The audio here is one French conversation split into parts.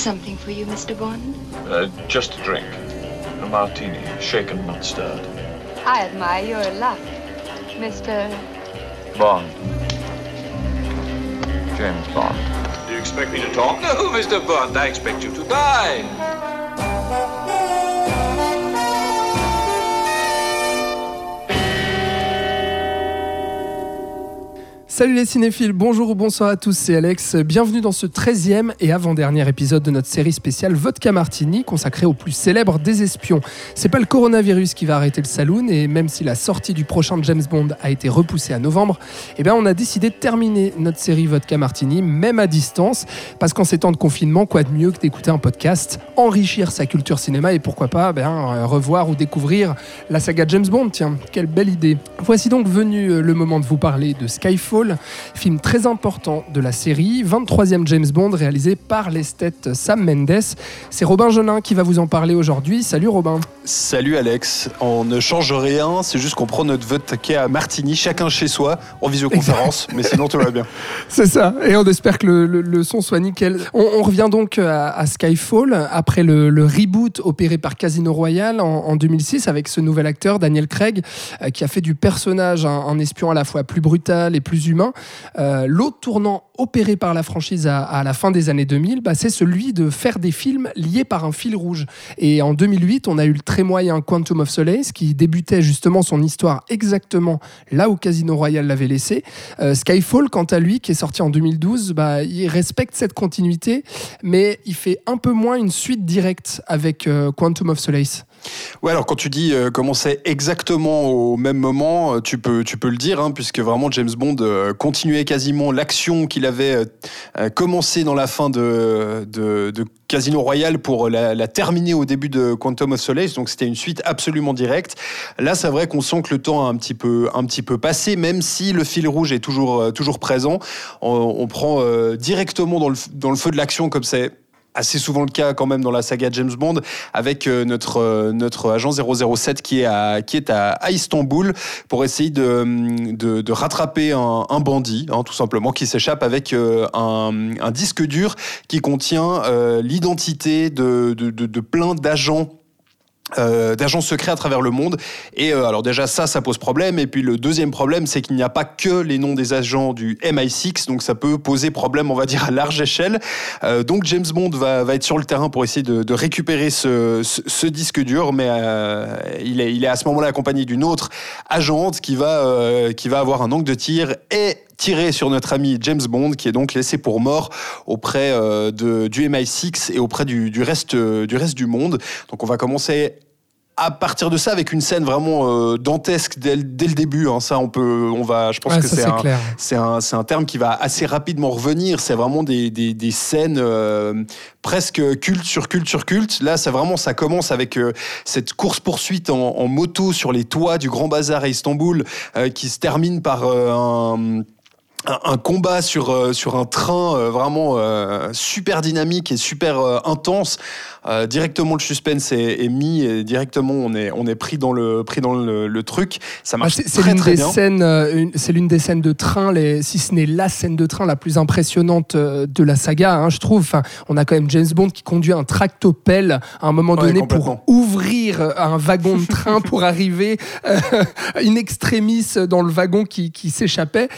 something for you, Mr. Bond? Uh, just a drink. A martini, shaken, not stirred. I admire your luck, Mr. Bond. James Bond. Do you expect me to talk? No, Mr. Bond, I expect you to die. Salut les cinéphiles, bonjour ou bonsoir à tous, c'est Alex. Bienvenue dans ce 13e et avant-dernier épisode de notre série spéciale Vodka Martini consacrée au plus célèbre des espions. C'est pas le coronavirus qui va arrêter le saloon et même si la sortie du prochain James Bond a été repoussée à novembre, eh bien on a décidé de terminer notre série Vodka Martini même à distance parce qu'en ces temps de confinement, quoi de mieux que d'écouter un podcast, enrichir sa culture cinéma et pourquoi pas ben, revoir ou découvrir la saga James Bond. Tiens, quelle belle idée. Voici donc venu euh, le moment de vous parler de Skyfall film très important de la série, 23e James Bond réalisé par l'esthète Sam Mendes. C'est Robin Jonin qui va vous en parler aujourd'hui. Salut Robin. Salut Alex. On ne change rien, c'est juste qu'on prend notre vodka à Martini, chacun chez soi, en visioconférence, mais sinon tout va bien. C'est ça, et on espère que le, son soit nickel. On, revient donc à, Skyfall, après le, reboot opéré par Casino Royale en, 2006 avec ce nouvel acteur, Daniel Craig, euh, qui a fait du personnage un, un espion à la fois plus brutal et plus Euh, l'autre tournant opéré par la franchise à, la fin des années 2000, bah, c'est celui de faire des films liés par un fil rouge. Et en 2008, on a eu le très moyen Quantum of Solace qui débutait justement son histoire exactement là où Casino Royale l'avait laissé. Euh, Skyfall, quant à lui, qui est sorti en 2012, bah, il respecte cette continuité, mais il fait un peu moins une suite directe avec euh, Quantum of Solace. Ouais, alors quand tu dis euh, commençait exactement au même moment, euh, tu peux, tu peux le dire, hein, puisque vraiment James Bond euh, continuait quasiment l'action qu'il avait commencé dans la fin de, de, Casino Royale pour la, terminer au début de Quantum of Solace, donc c'était une suite absolument directe. Là, c'est vrai qu'on sent que le temps a un petit peu, un petit peu passé, même si le fil rouge est toujours, toujours présent. On, prend directement dans le, dans le feu de l'action comme c'est assez souvent le cas quand même dans la saga James Bond avec euh, notre euh, notre agent 007 qui est à qui est à, Istanbul pour essayer de, de, rattraper un, bandit hein, tout simplement qui s'échappe avec euh, un, un, disque dur qui contient l'identité de, de, de plein d'agents euh, d'agents secrets à travers le monde. Et euh, alors déjà ça, ça pose problème. Et puis le deuxième problème, c'est qu'il n'y a pas que les noms des agents du MI6, donc ça peut poser problème, on va dire, à large échelle. Euh, donc James Bond va, va, être sur le terrain pour essayer de, récupérer ce, ce, disque dur, mais il, est, il est à ce moment-là accompagné d'une autre agente qui va, qui va avoir un angle de tir et tirer sur notre ami James Bond, qui est donc laissé pour mort auprès euh, de, du MI6 et auprès du, du, reste, du reste du monde. Donc on va commencer à partir de ça, avec une scène vraiment euh, dantesque dès, dès, le début, hein, ça on peut, on va, je pense que c'est un, c'est un, un, terme qui va assez rapidement revenir. C'est vraiment des, des, des scènes euh, presque culte sur culte sur culte. Là, ça vraiment, ça commence avec cette course poursuite en, en, moto sur les toits du Grand Bazar à Istanbul, qui se termine par un un, combat sur, euh, sur un train euh, vraiment euh, super dynamique et super intense. Directement le suspense est, mis et directement on est, on est pris dans le, pris dans le, truc. Ça marche ah, très, très bien. C'est l'une des scènes de train, les, si ce n'est la scène de train la plus impressionnante de la saga, hein, je trouve. Enfin, on a quand même James Bond qui conduit un tractopelle à un moment donné pour ouvrir un wagon de train pour arriver in extremis dans le wagon qui, qui s'échappait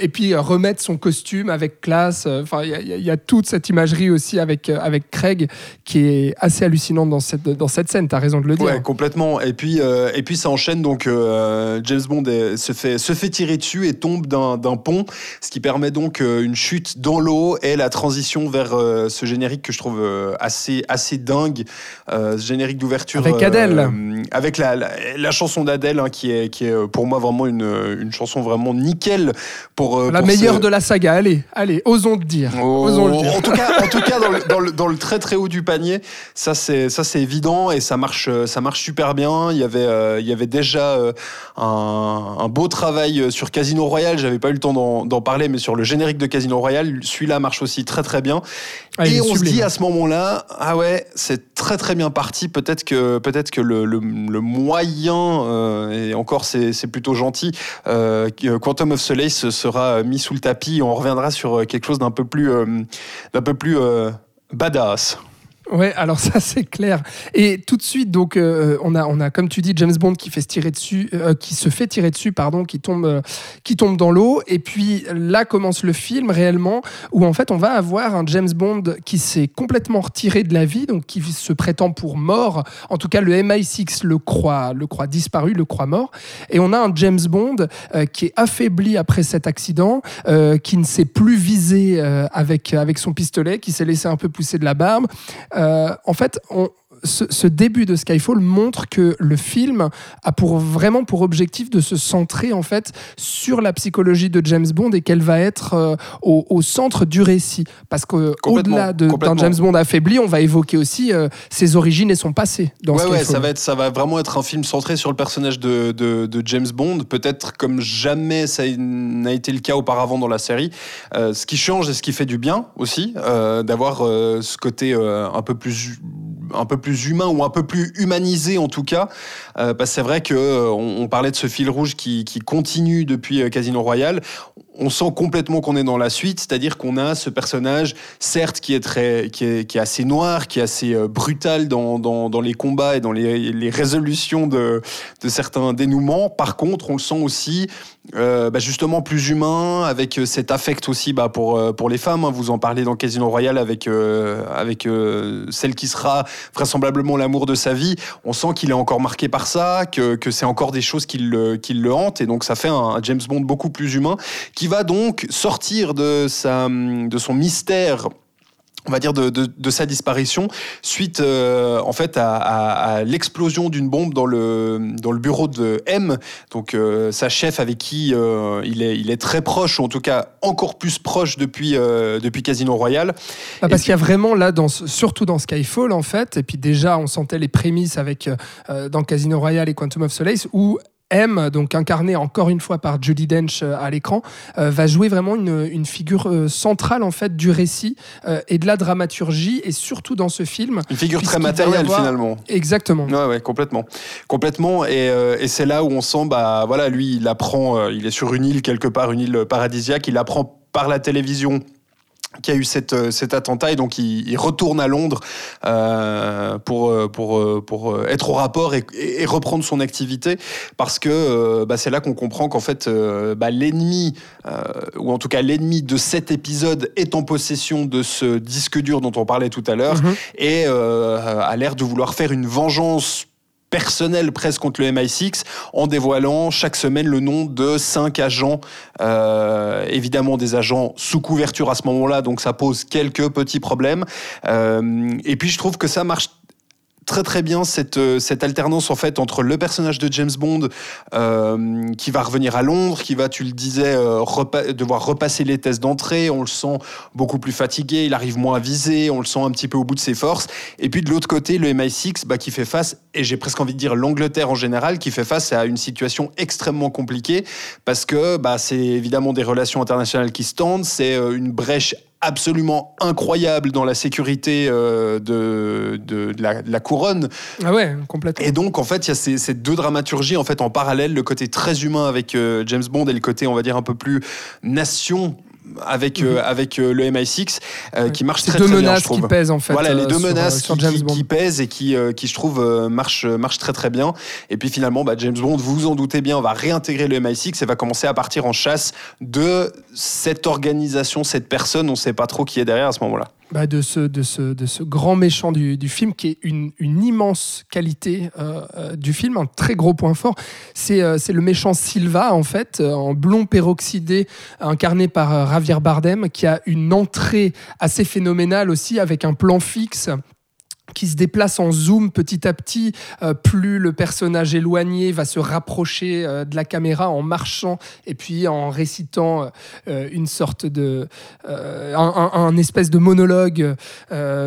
et puis euh, remettre son costume avec classe. Euh, enfin, il y, a toute cette imagerie aussi avec, euh, avec Craig qui est assez hallucinante dans cette, dans cette scène. Tu as raison de le dire. Ouais, complètement. Et puis, et puis ça enchaîne. Donc, James Bond se, fait, se fait tirer dessus et tombe d'un pont, ce qui permet donc une chute dans l'eau et la transition vers ce générique que je trouve assez, assez dingue. ce générique d'ouverture. Avec Adèle. avec la, la, chanson d'Adèle, hein, qui, est, qui est pour moi vraiment une, une chanson vraiment nickel pour euh, la meilleure de la saga. Allez, allez, osons le dire. Oh, osons le dire. En tout cas, en tout cas dans, le, dans, le, très très haut du panier, ça c'est ça c'est évident et ça marche ça marche super bien. Il y avait euh, il y avait déjà euh, un, un, beau travail sur Casino Royale. J'avais pas eu le temps d'en parler, mais sur le générique de Casino Royale, celui-là marche aussi très très bien. Ah, et on se dit à ce moment-là, ah ouais, c'est très très bien parti. Peut-être que peut-être que le, le, moyen et encore c'est plutôt gentil. Quantum of Solace sera mis sous le tapis. On reviendra sur euh, quelque chose d'un peu plus, euh, d'un peu plus euh, Badass. Ouais, alors ça c'est clair. Et tout de suite, donc euh, on a, on a, comme tu dis, James Bond qui fait se tirer dessus, euh, qui se fait tirer dessus, pardon, qui tombe, euh, qui tombe dans l'eau. Et puis là commence le film réellement, où en fait on va avoir un James Bond qui s'est complètement retiré de la vie, donc qui se prétend pour mort. En tout cas, le MI6 le croit, le croit disparu, le croit mort. Et on a un James Bond qui est affaibli après cet accident, qui ne s'est plus visé avec avec son pistolet, qui s'est laissé un peu pousser de la barbe. Euh, en fait, on, ce, début de Skyfall montre que le film a pour vraiment pour objectif de se centrer en fait sur la psychologie de James Bond et qu'elle va être euh, au, centre du récit. Parce qu'au-delà d'un James Bond affaibli, on va évoquer aussi euh, ses origines et son passé. Dans ouais, ouais, ça va être, ça va vraiment être un film centré sur le personnage de, de, James Bond, peut-être comme jamais ça n'a été le cas auparavant dans la série. Euh, ce qui change et ce qui fait du bien aussi, d'avoir ce côté un peu plus un peu plus humain ou un peu plus humanisé en tout cas. Euh, parce que c'est vrai que euh, on, parlait de ce fil rouge qui, continue depuis euh, Casino Royale on sent complètement qu'on est dans la suite, c'est-à-dire qu'on a ce personnage, certes, qui est, très, qui est, qui est assez noir, qui est assez euh, brutal dans, dans, dans, les combats et dans les, résolutions de, certains dénouements. Par contre, on le sent aussi euh, bah justement plus humain, avec euh, cet affect aussi bah, pour, pour les femmes. Hein. Vous en parlez dans Casino Royale avec, avec celle qui sera vraisemblablement l'amour de sa vie. On sent qu'il est encore marqué par ça, que, que c'est encore des choses qui le, qui le hantent, et donc ça fait un, un James Bond beaucoup plus humain, qui va donc sortir de, sa, de son mystère on va dire de, de, sa disparition suite euh, en fait à, l'explosion d'une bombe dans le dans le bureau de M. Donc euh, sa chef avec qui euh, il est il est très proche ou en tout cas encore plus proche depuis depuis Casino Royale. Bah, parce qu'il y a vraiment là dans surtout dans Skyfall en fait et puis déjà on sentait les prémices avec dans Casino Royale et Quantum of Solace où M, donc incarné encore une fois par Judy Dench euh, à l'écran, euh, va jouer vraiment une, figure euh, centrale en fait du récit et de la dramaturgie et surtout dans ce film. Une figure très matérielle finalement. Exactement. Ouais, ouais, complètement, complètement. Et, et c'est là où on sent, bah voilà, lui, il apprend, il est sur une île quelque part, une île paradisiaque, il apprend par la télévision qui a eu cette, euh, cet attentat et donc il, retourne à Londres euh, pour, euh, pour, pour être au rapport et, reprendre son activité parce que bah, c'est là qu'on comprend qu'en fait bah, l'ennemi ou en tout cas l'ennemi de cet épisode est en possession de ce disque dur dont on parlait tout à l'heure mm-hmm. et a l'air de vouloir faire une vengeance personnel presque contre le MI6 en dévoilant chaque semaine le nom de cinq agents, euh, évidemment des agents sous couverture à ce moment-là, donc ça pose quelques petits problèmes. Euh, et puis je trouve que ça marche très très bien cette, euh, cette alternance en fait entre le personnage de James Bond euh, qui va revenir à Londres, qui va, tu le disais, euh, devoir repasser les tests d'entrée. On le sent beaucoup plus fatigué, il arrive moins à viser, on le sent un petit peu au bout de ses forces. Et puis de l'autre côté, le MI6 bah, qui fait face, et j'ai presque envie de dire l'Angleterre en général, qui fait face à une situation extrêmement compliquée parce que bah, c'est évidemment des relations internationales qui se tendent, c'est une brèche absolument incroyable dans la sécurité euh, de, de, la, couronne. Ah ouais, complètement. Et donc, en fait, il y a ces, deux dramaturgies en fait en parallèle, le côté très humain avec euh, James Bond et le côté, on va dire, un peu plus nation avec, euh, mhm. avec euh, le MI6 euh, qui marche très, deux très bien, je trouve. qui pèsent en fait. Voilà, les deux menaces qui, qui, pèsent et qui, qui je trouve, marchent, marchent très très bien. Et puis finalement, bah, James Bond, vous vous en doutez bien, va réintégrer le MI6 et va commencer à partir en chasse de cette organisation, cette personne, on ne sait pas trop qui est derrière à ce moment-là. Bah, de, ce, de, ce, de ce grand méchant du, du film qui est une, une immense qualité euh, euh, du film, un très gros point fort. C'est euh, le méchant Silva, en fait, en blond peroxydé, incarné par Javier Bardem, qui a une entrée assez phénoménale aussi, avec un plan fixe qui se déplace en zoom petit à petit. Euh, plus le personnage éloigné va se rapprocher euh, de la caméra en marchant et puis en récitant euh, une sorte de un, espèce de monologue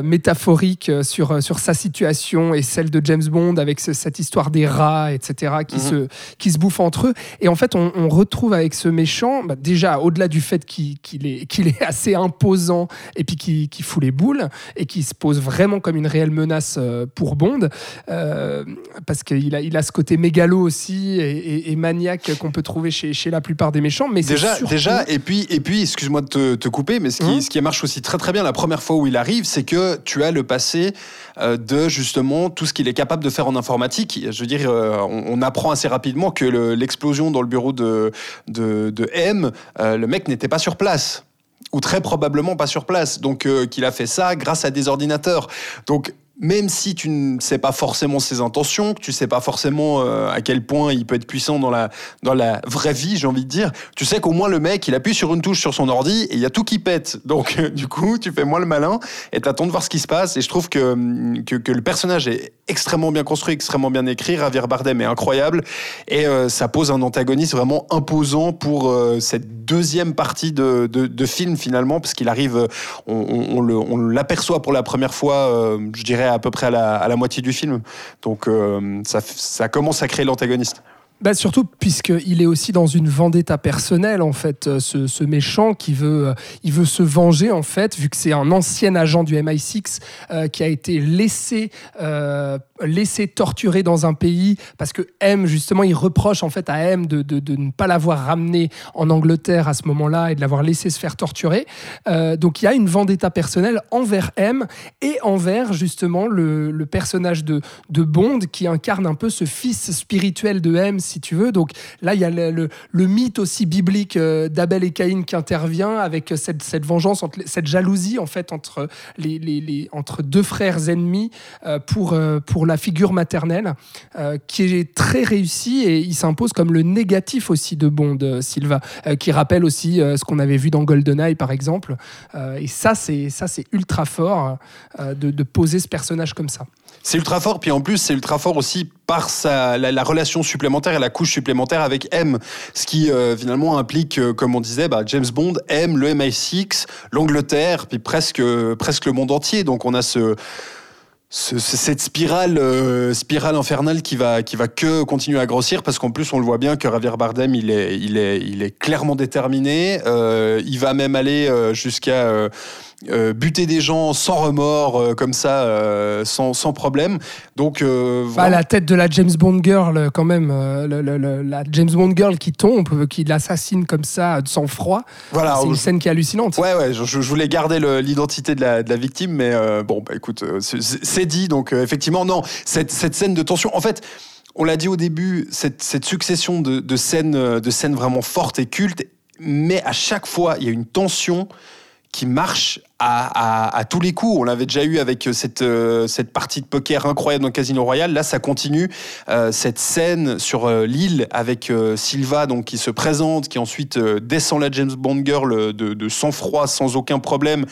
métaphorique sur sur sa situation et celle de James Bond avec cette histoire des rats, etc. qui mhm. se qui se bouffent entre eux. Et en fait, on, retrouve avec ce méchant bah, déjà au-delà du fait qu'il est qu'il est assez imposant et puis qui, qui fout les boules et qui se pose vraiment comme une réelle réelle menace euh, pour Bond, euh, parce qu'il a, il a ce côté mégalo aussi et, et- et maniaque qu'on peut trouver chez, chez la plupart des méchants. Mais Déjà, surtout- déjà, et puis, et puis, excuse-moi de te, te couper, mais ce qui, Hum. ce qui marche aussi très très bien la première fois où il arrive, c'est que tu as le passé euh, de justement tout ce qu'il est capable de faire en informatique. Je veux dire, on, on apprend assez rapidement que le- l'explosion dans le bureau de, de, de M, euh, le mec n'était pas sur place. Ou très probablement pas sur place. Donc, euh, qu'il a fait ça grâce à des ordinateurs. Donc, même si tu ne sais pas forcément ses intentions, que tu sais pas forcément euh, à quel point il peut être puissant dans la, dans la vraie vie, j'ai envie de dire, tu sais qu'au moins le mec, il appuie sur une touche sur son ordi et il y a tout qui pète. Donc, du coup, tu fais moins le malin et t'attends de voir ce qui se passe. Et je trouve que, que, que le personnage est extrêmement bien construit, extrêmement bien écrit. Javier Bardem est incroyable et euh, ça pose un antagoniste vraiment imposant pour euh, cette deuxième partie de, de, film finalement, parce qu'il arrive, euh, on, l'aperçoit pour la première fois, je dirais à peu près à la, à la moitié du film. Donc, ça, ça commence à créer l'antagoniste. Bah surtout puisqu'il est aussi dans une vendetta personnelle en fait, euh, ce, ce méchant qui veut, euh, il veut se venger en fait, vu que c'est un ancien agent du MI6 euh, qui a été laissé, laissé torturer dans un pays parce que M justement il reproche en fait à M de, de- de ne pas l'avoir ramené en Angleterre à ce moment-là et de l'avoir laissé se faire torturer. Euh, donc il y a une vendetta personnelle envers M et envers justement le, le personnage de, de Bond qui incarne un peu ce fils spirituel de M, si tu veux. Donc là, il y a le, le- mythe aussi biblique euh, d'Abel et Caïn qui intervient avec cette, cette vengeance, cette jalousie en fait entre, les, les- entre deux frères ennemis euh, pour, euh, pour la figure maternelle, euh, qui est très réussi et il s'impose comme le négatif aussi de Bond, euh, Silva, euh, qui rappelle aussi ce qu'on avait vu dans GoldenEye par exemple. Et ça, c'est ça, c'est ultra fort de, poser ce personnage comme ça. C'est ultra fort, puis en plus, c'est ultra fort aussi par sa, la, la relation supplémentaire et la couche supplémentaire avec M. Ce qui finalement implique, comme on disait, bah, James Bond, M, le MI6, l'Angleterre, puis presque, presque le monde entier. Donc on a ce. Ce- ce- cette spirale, euh, spirale infernale qui va, qui va que continuer à grossir parce qu'en plus on le voit bien que Javier Bardem il est, il est, il est clairement déterminé. Euh, il va même aller euh, jusqu'à euh, buter des gens sans remords, euh, comme ça, euh, sans, sans problème. Donc, Bah, la tête de la James Bond girl, quand même, le- le- le- la James Bond girl qui tombe, qui l'assassine comme ça, de sang-froid. voilà. c'est une scène qui est hallucinante. Ouais, ouais, je, je voulais garder l'identité de la, de la victime, mais bon, bah écoute, c'est- dit, donc effectivement, non, cette, cette scène de tension, en fait, on l'a dit au début, cette, cette succession de, de scènes, de scènes vraiment fortes et cultes, mais à chaque fois, il y a une tension qui marche à, tous les coups. On l'avait déjà eu avec euh, cette, euh, cette partie de poker incroyable dans Casino Royale. Là, ça continue. Euh, cette scène sur l'île avec Silva donc, qui se présente, qui ensuite descend la James Bond Girl de, de sang-froid, sans aucun problème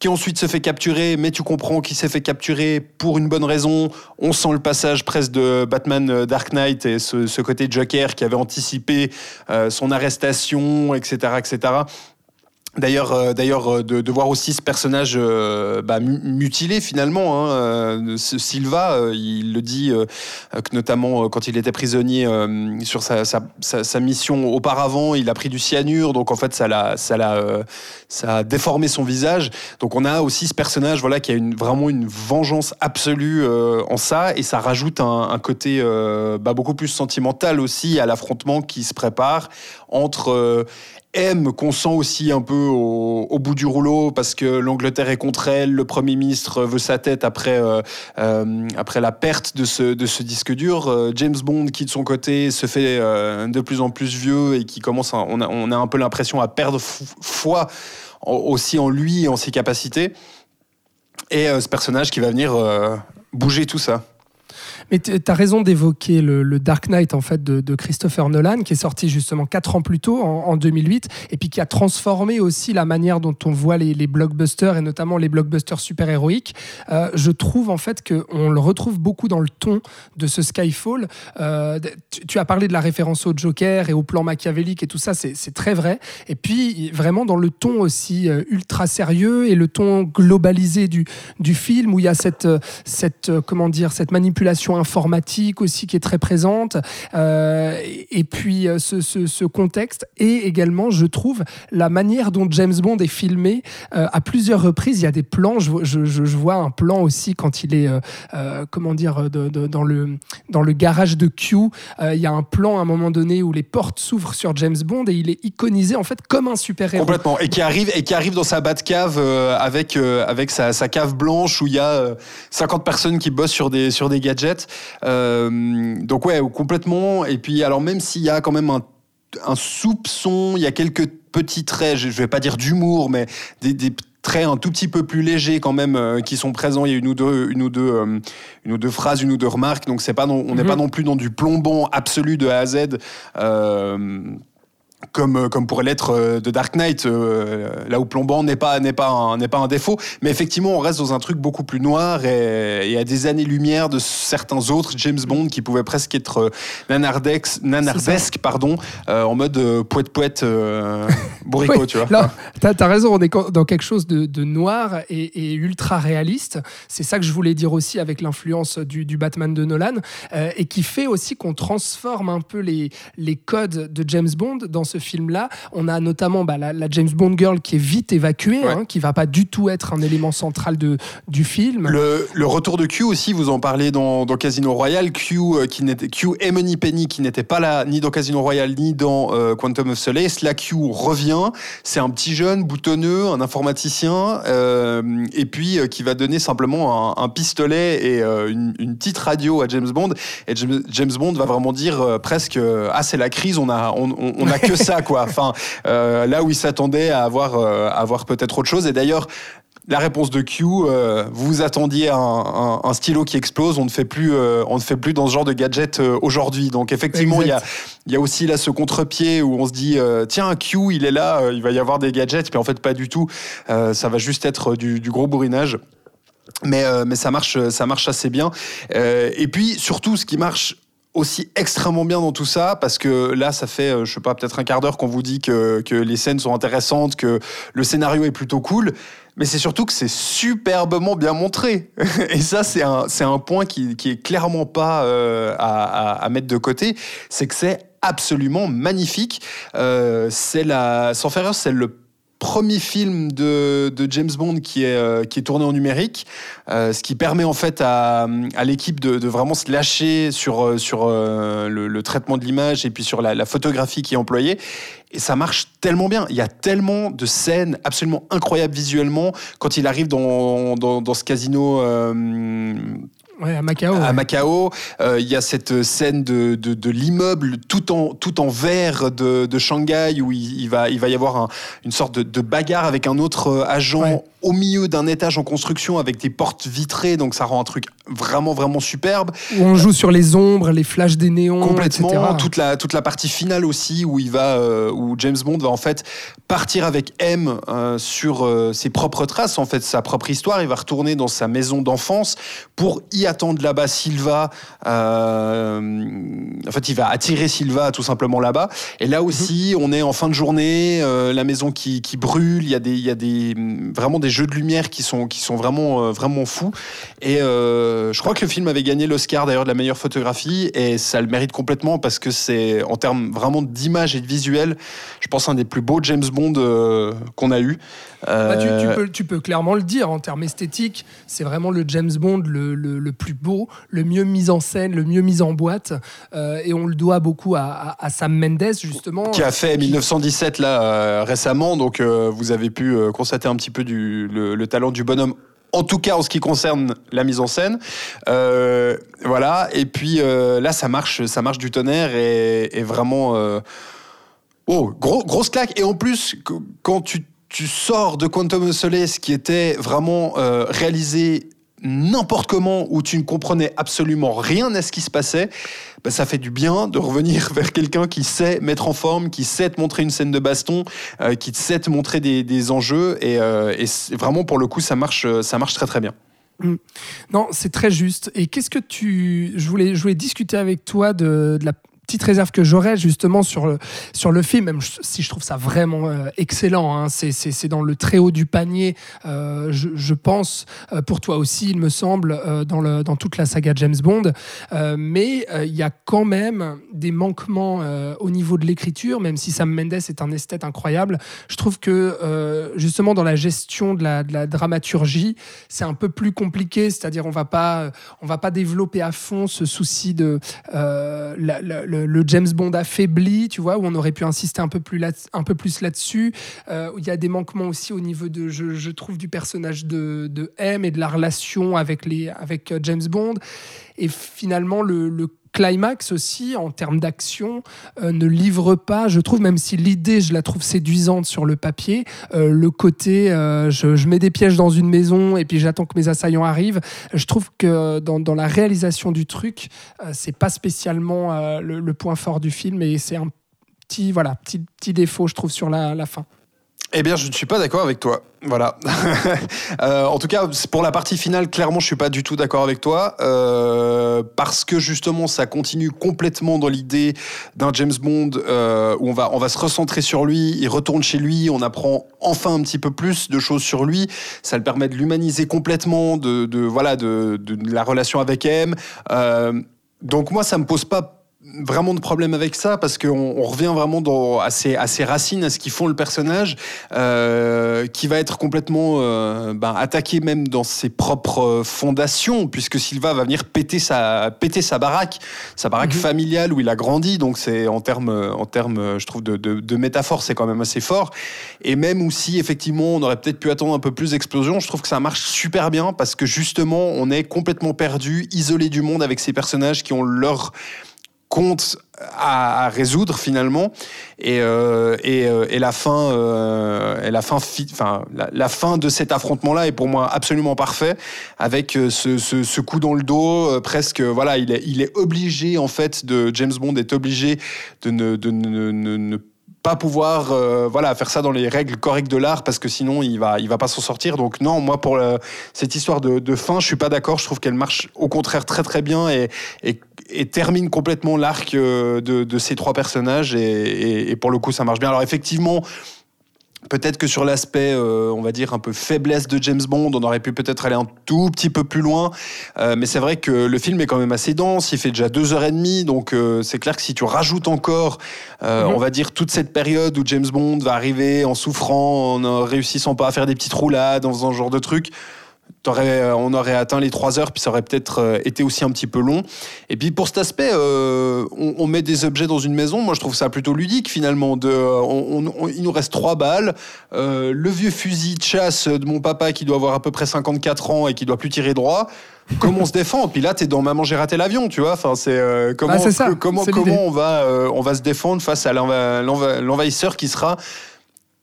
qui ensuite se fait capturer, mais tu comprends qu'il s'est fait capturer pour une bonne raison. On sent le passage presque de Batman Dark Knight et ce, côté Joker qui avait anticipé son arrestation, etc., etc. D'ailleurs, euh, d'ailleurs, euh, de, voir aussi ce personnage euh, bah, mu- mutilé finalement. Hein, Silva, il le dit que notamment quand il était prisonnier sur sa, mission auparavant, il a pris du cyanure, donc en fait ça ça a déformé son visage. Donc on a aussi ce personnage, voilà, qui a vraiment une vengeance absolue en ça, et ça rajoute un, côté bah, beaucoup plus sentimental aussi à l'affrontement qui se prépare entre M qu'on sent aussi un peu au, bout du rouleau parce que l'Angleterre est contre elle, le Premier ministre veut sa tête après, euh, euh, après la perte de ce, de ce disque dur. Euh, James Bond qui de son côté se fait de plus en plus vieux et qui commence, on, a, on a un peu l'impression à perdre foi aussi en lui et en ses capacités. Et ce personnage qui va venir bouger tout ça. Mais tu as raison d'évoquer le, Dark Knight en fait de, Christopher Nolan qui est sorti justement quatre ans plus tôt en, en 2008 et puis qui a transformé aussi la manière dont on voit les, blockbusters et notamment les blockbusters super héroïques. Euh, je trouve en fait que on le retrouve beaucoup dans le ton de ce Skyfall. Euh, tu, as parlé de la référence au Joker et au plan machiavélique et tout ça, c'est très vrai. Et puis vraiment dans le ton aussi euh, ultra sérieux et le ton globalisé du, film où il y a cette, comment dire cette manipulation informatique aussi qui est très présente. Euh, et puis euh, ce, ce- contexte et également, je trouve, la manière dont James Bond est filmé euh, à plusieurs reprises. Il y a des plans. Je, je- je- vois un plan aussi quand il est, comment dire, dans le dans le garage de Q. il y a un plan à un moment donné où les portes s'ouvrent sur James Bond et il est iconisé en fait comme un super héros. Complètement. Et qui arrive, et qui arrive dans sa Batcave euh, avec, avec sa, sa cave blanche où il y a euh, 50 personnes qui bossent sur des, sur des gadgets. Euh, donc, ouais, complètement. Et puis, alors, même s'il y a quand même un, un soupçon, il y a quelques petits traits, je je vais pas dire d'humour, mais des, des traits un tout petit peu plus légers quand même euh, qui sont présents. Il y a une ou deux, une ou deux, euh, une ou deux phrases, une ou deux remarques. Donc, c'est pas non- on n'est Mhm. pas non plus dans du plombant absolu de A à Z. Euh, comme, euh, comme pourrait l'être euh, de Dark Knight, euh, là où plombant n'est pas, n'est, pas un, n'est pas un défaut. Mais effectivement, on reste dans un truc beaucoup plus noir et, et à des années-lumière de certains autres James Bond qui pouvaient presque être euh, nanardex, nanardesques, pardon, euh, en mode euh, poète-poète euh, bourricot, Oui, tu vois. Là, t'as as raison, on est dans quelque chose de, de noir et, et ultra réaliste. C'est ça que je voulais dire aussi avec l'influence du, du Batman de Nolan euh, et qui fait aussi qu'on transforme un peu les, les codes de James Bond dans ce film-là. On a notamment bah, la, la James Bond girl qui est vite évacuée, Ouais. hein, qui va pas du tout être un élément central de, du film. Le, le retour de Q aussi, vous en parlez dans, dans Casino Royale. Q, euh, qui n'était, Q et Money Penny qui n'était pas là ni dans Casino Royale ni dans euh, Quantum of Solace. Là, Q revient. C'est un petit jeune boutonneux, un informaticien, euh, et puis qui va donner simplement un, un pistolet et une, une petite radio à James Bond. Et James, James Bond va vraiment dire presque Ah, c'est la crise, on a, on, on- on a que ça, quoi. Enfin, euh, là où il s'attendait à avoir, euh, à avoir peut-être autre chose. Et d'ailleurs, la réponse de Q, euh, vous attendiez un, un- un stylo qui explose, on ne fait plus, euh, on ne fait plus dans ce genre de gadget euh, aujourd'hui. Donc effectivement, il y a, y aussi là ce contre-pied où on se dit, tiens, Q, il est là, il va y avoir des gadgets, mais en fait pas du tout. Ça va juste être du, du gros bourrinage. Mais, mais ça marche, ça marche assez bien. Et puis surtout, ce qui marche aussi extrêmement bien dans tout ça parce que là ça fait euh, je sais pas peut-être un quart d'heure qu'on vous dit que, que les scènes sont intéressantes que le scénario est plutôt cool mais c'est surtout que c'est superbement bien montré. Et ça c'est un, c'est un point qui, qui est clairement pas euh, à, mettre de côté c'est que c'est absolument magnifique. Euh, c'est la sans faire c'est le premier film de, James Bond qui est, euh, qui est tourné en numérique, euh, ce qui permet en fait à, l'équipe de, vraiment se lâcher sur, euh, sur le, traitement de l'image et puis sur la, photographie qui est employée. Et ça marche tellement bien. Il y a tellement de scènes absolument incroyables visuellement. Quand il arrive dans, dans, ce casino Ouais, à Macao. à ouais. Macao, euh, il y a cette scène de, de, de l'immeuble tout en, tout en verre de, de Shanghai où il, il va, il va y avoir un- une sorte de, de bagarre avec un autre euh, agent Ouais. Au milieu d'un étage en construction avec des portes vitrées, donc ça rend un truc vraiment, vraiment superbe. Où on joue sur les ombres, les flashs des néons, Complètement, etc. toute la, toute la partie finale aussi où il va, euh, où James Bond va en fait partir avec M euh, sur euh, ses propres traces, en fait sa propre histoire. Il va retourner dans sa maison d'enfance pour y attendre là-bas Silva. en fait, il va attirer Silva tout simplement là-bas. Et là aussi, on est en fin de journée, la maison qui, qui brûle. Il y a des, il y a des vraiment des jeux de lumière qui sont, qui sont vraiment, euh, vraiment fous. Et euh, je crois que le film avait gagné l'Oscar d'ailleurs de la meilleure photographie et ça le mérite complètement parce que c'est en termes vraiment d'image et de visuel, je pense un des plus beaux James Bond euh, qu'on a eu. Bah, tu, tu peux, tu peux clairement le dire en termes esthétiques, c'est vraiment le James Bond le, le- le plus beau, le mieux mis en scène, le mieux mis en boîte, euh, et on le doit beaucoup à, à- à Sam Mendes justement. qui a fait 1917 là euh, récemment, donc euh, vous avez pu constater un petit peu du, le, le talent du bonhomme. En tout cas, en ce qui concerne la mise en scène, Euh, voilà. Et puis euh, là, ça marche, ça marche du tonnerre et, vraiment, euh, oh, gros, grosse claque. Et en plus, qu- quand tu, tu sors de Quantum of Solace, qui était vraiment réalisé n'importe comment, où tu ne comprenais absolument rien à ce qui se passait, bah, ça fait du bien de revenir vers quelqu'un qui sait mettre en forme, qui sait te montrer une scène de baston, euh, qui sait te montrer des, des enjeux. Et, euh, et vraiment, pour le coup, ça marche, euh, ça marche très très bien. Non, c'est très juste. Et qu'est-ce que tu. Je voulais, je voulais discuter avec toi de, de la petite réserve que j'aurais justement sur le, sur le film, même si je trouve ça vraiment euh, excellent, hein, c'est dans le très haut du panier, euh, je, pense, euh, pour toi aussi, il me semble, dans, le, dans toute la saga James Bond. mais il y a quand même des manquements au niveau de l'écriture, même si Sam Mendes est un esthète incroyable. Je trouve que justement dans la gestion de la, de la dramaturgie, c'est un peu plus compliqué, c'est-à-dire on on va pas développer à fond ce souci de le, James Bond affaibli, tu vois, où on aurait pu insister un peu plus, là, un peu plus là-dessus. Euh, il y a des manquements aussi au niveau de, je, trouve, du personnage de, M et de la relation avec, les, avec euh, James Bond. Et finalement, le, le climax aussi, en termes d'action, euh, ne livre pas, je trouve, même si l'idée, je la trouve séduisante sur le papier, euh, le côté, euh, je, mets des pièges dans une maison et puis j'attends que mes assaillants arrivent, je trouve que dans, la réalisation du truc, c'est pas spécialement le, point fort du film et c'est un petit, voilà, petit, petit défaut, je trouve, sur la fin. Eh bien, je ne suis pas d'accord avec toi. Voilà. euh, en tout cas, pour la partie finale, clairement, je suis pas du tout d'accord avec toi, euh, parce que justement, ça continue complètement dans l'idée d'un James Bond euh, où on va on va se recentrer sur lui, il retourne chez lui, on apprend enfin un petit peu plus de choses sur lui. Ça le permet de l'humaniser complètement, de, voilà de, la relation avec M. Donc moi, ça me pose pas vraiment de problème avec ça parce qu'on on revient vraiment dans, à, ses, racines, à ce qui font le personnage, euh, qui va être complètement euh, ben, attaqué même dans ses propres fondations, puisque Silva va venir péter sa, péter sa baraque, sa baraque mhm. familiale où il a grandi. Donc c'est en termes, en termes, je trouve, de, de, métaphore, c'est quand même assez fort. Et même aussi, effectivement, on aurait peut-être pu attendre un peu plus d'explosion, je trouve que ça marche super bien parce que justement, on est complètement perdu, isolé du monde avec ces personnages qui ont leur compte à, résoudre finalement. Et, euh, euh, et, la fin euh, la fin enfin la, fin de cet affrontement là est pour moi absolument parfait avec ce, coup dans le dos presque voilà il est, il est obligé en fait de James Bond est obligé de ne, de ne, pas pouvoir voilà faire ça dans les règles correctes de l'art parce que sinon il va il va pas s'en sortir. Donc non moi pour cette histoire de, de, fin je suis pas d'accord. Je trouve qu'elle marche au contraire très très bien et, et, et termine complètement l'arc euh, de, de, ces trois personnages et, et, pour le coup ça marche bien alors effectivement Peut-être que sur l'aspect, euh, on va dire, un peu faiblesse de James Bond, on aurait pu peut-être aller un tout petit peu plus loin. Euh, mais c'est vrai que le film est quand même assez dense, il fait déjà deux heures et demie, donc euh, c'est clair que si tu rajoutes encore, mhm. on va dire, toute cette période où James Bond va arriver en souffrant, en ne réussissant pas à faire des petites roulades, en faisant ce genre de trucs, euh, on aurait atteint les 3 heures, puis ça aurait peut-être euh, été aussi un petit peu long. Et puis pour cet aspect, euh, on, met des objets dans une maison. Moi, je trouve ça plutôt ludique finalement. De, il nous reste trois balles. le vieux fusil de chasse de mon papa qui doit avoir à peu près 54 ans et qui doit plus tirer droit. Comment on se défend? Puis là, t'es dans Maman, j'ai raté l'avion, tu vois. Enfin, c'est comment, bah, comment, comment on va, on va se défendre face à l'envahisseur qui sera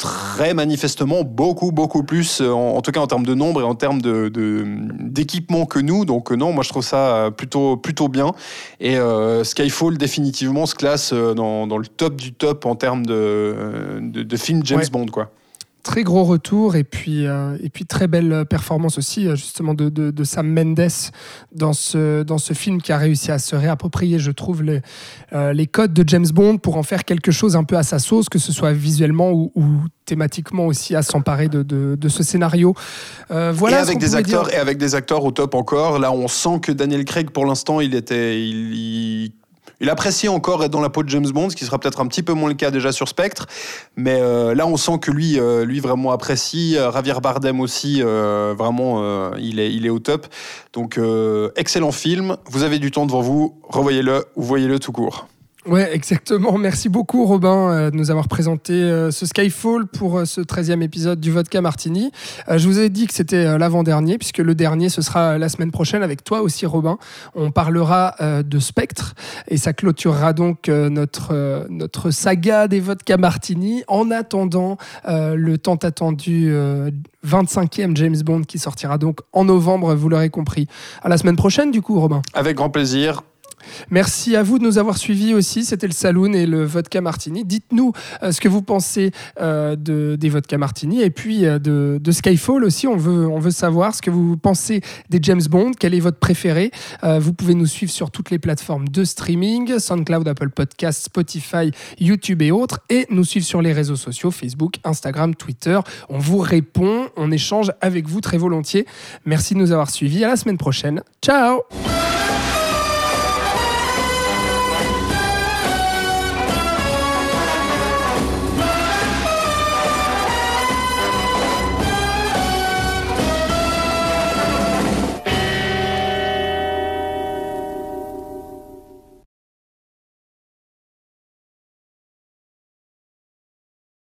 très manifestement beaucoup, beaucoup plus, euh, en, tout cas en termes de nombre et en termes d'équipement de, que nous. Donc euh, non, moi je trouve ça euh, plutôt, plutôt bien. Et Skyfall définitivement se classe dans, dans, le top du top en termes de, de, film James Bond. quoi très gros retour et puis, euh, et puis très belle performance aussi euh, justement de, de, Sam Mendes dans ce, dans ce film qui a réussi à se réapproprier, je trouve, les, euh, les codes de James Bond pour en faire quelque chose un peu à sa sauce, que ce soit visuellement ou, thématiquement aussi à s'emparer de, de, ce scénario. voilà et avec des acteurs et avec des acteurs au top encore. Là, on sent que Daniel Craig, pour l'instant, il était, il il apprécie encore être dans la peau de James Bond, ce qui sera peut-être un petit peu moins le cas déjà sur Spectre. Mais euh, là, on sent que lui, euh, lui vraiment apprécie. Euh, Javier Bardem aussi, vraiment, il, est, il est au top. Donc, excellent film. Vous avez du temps devant vous. Revoyez-le ou voyez-le tout court. Ouais, exactement. Merci beaucoup, Robin, euh, de nous avoir présenté euh, ce Skyfall pour euh, ce 13e épisode du Vodka Martini. je vous ai dit que c'était l'avant-dernier, puisque le dernier, ce sera la semaine prochaine avec toi aussi, Robin. On parlera de Spectre et ça clôturera donc notre, notre saga des Vodka Martini en attendant le tant attendu 25e James Bond qui sortira donc en novembre, vous l'aurez compris. À la semaine prochaine, du coup, Robin. Avec grand plaisir. Merci à vous de nous avoir suivis aussi. C'était le Saloon et le Vodka Martini. Dites-nous euh, ce que vous pensez euh, de, des Vodka Martini et puis euh, de, Skyfall aussi. On veut, on veut savoir ce que vous pensez des James Bond. Quel est votre préféré? Vous pouvez nous suivre sur toutes les plateformes de streaming SoundCloud, Apple Podcasts, Spotify, YouTube et autres. Et nous suivre sur les réseaux sociaux Facebook, Instagram, Twitter. On vous répond, on échange avec vous très volontiers. Merci de nous avoir suivis. À la semaine prochaine. Ciao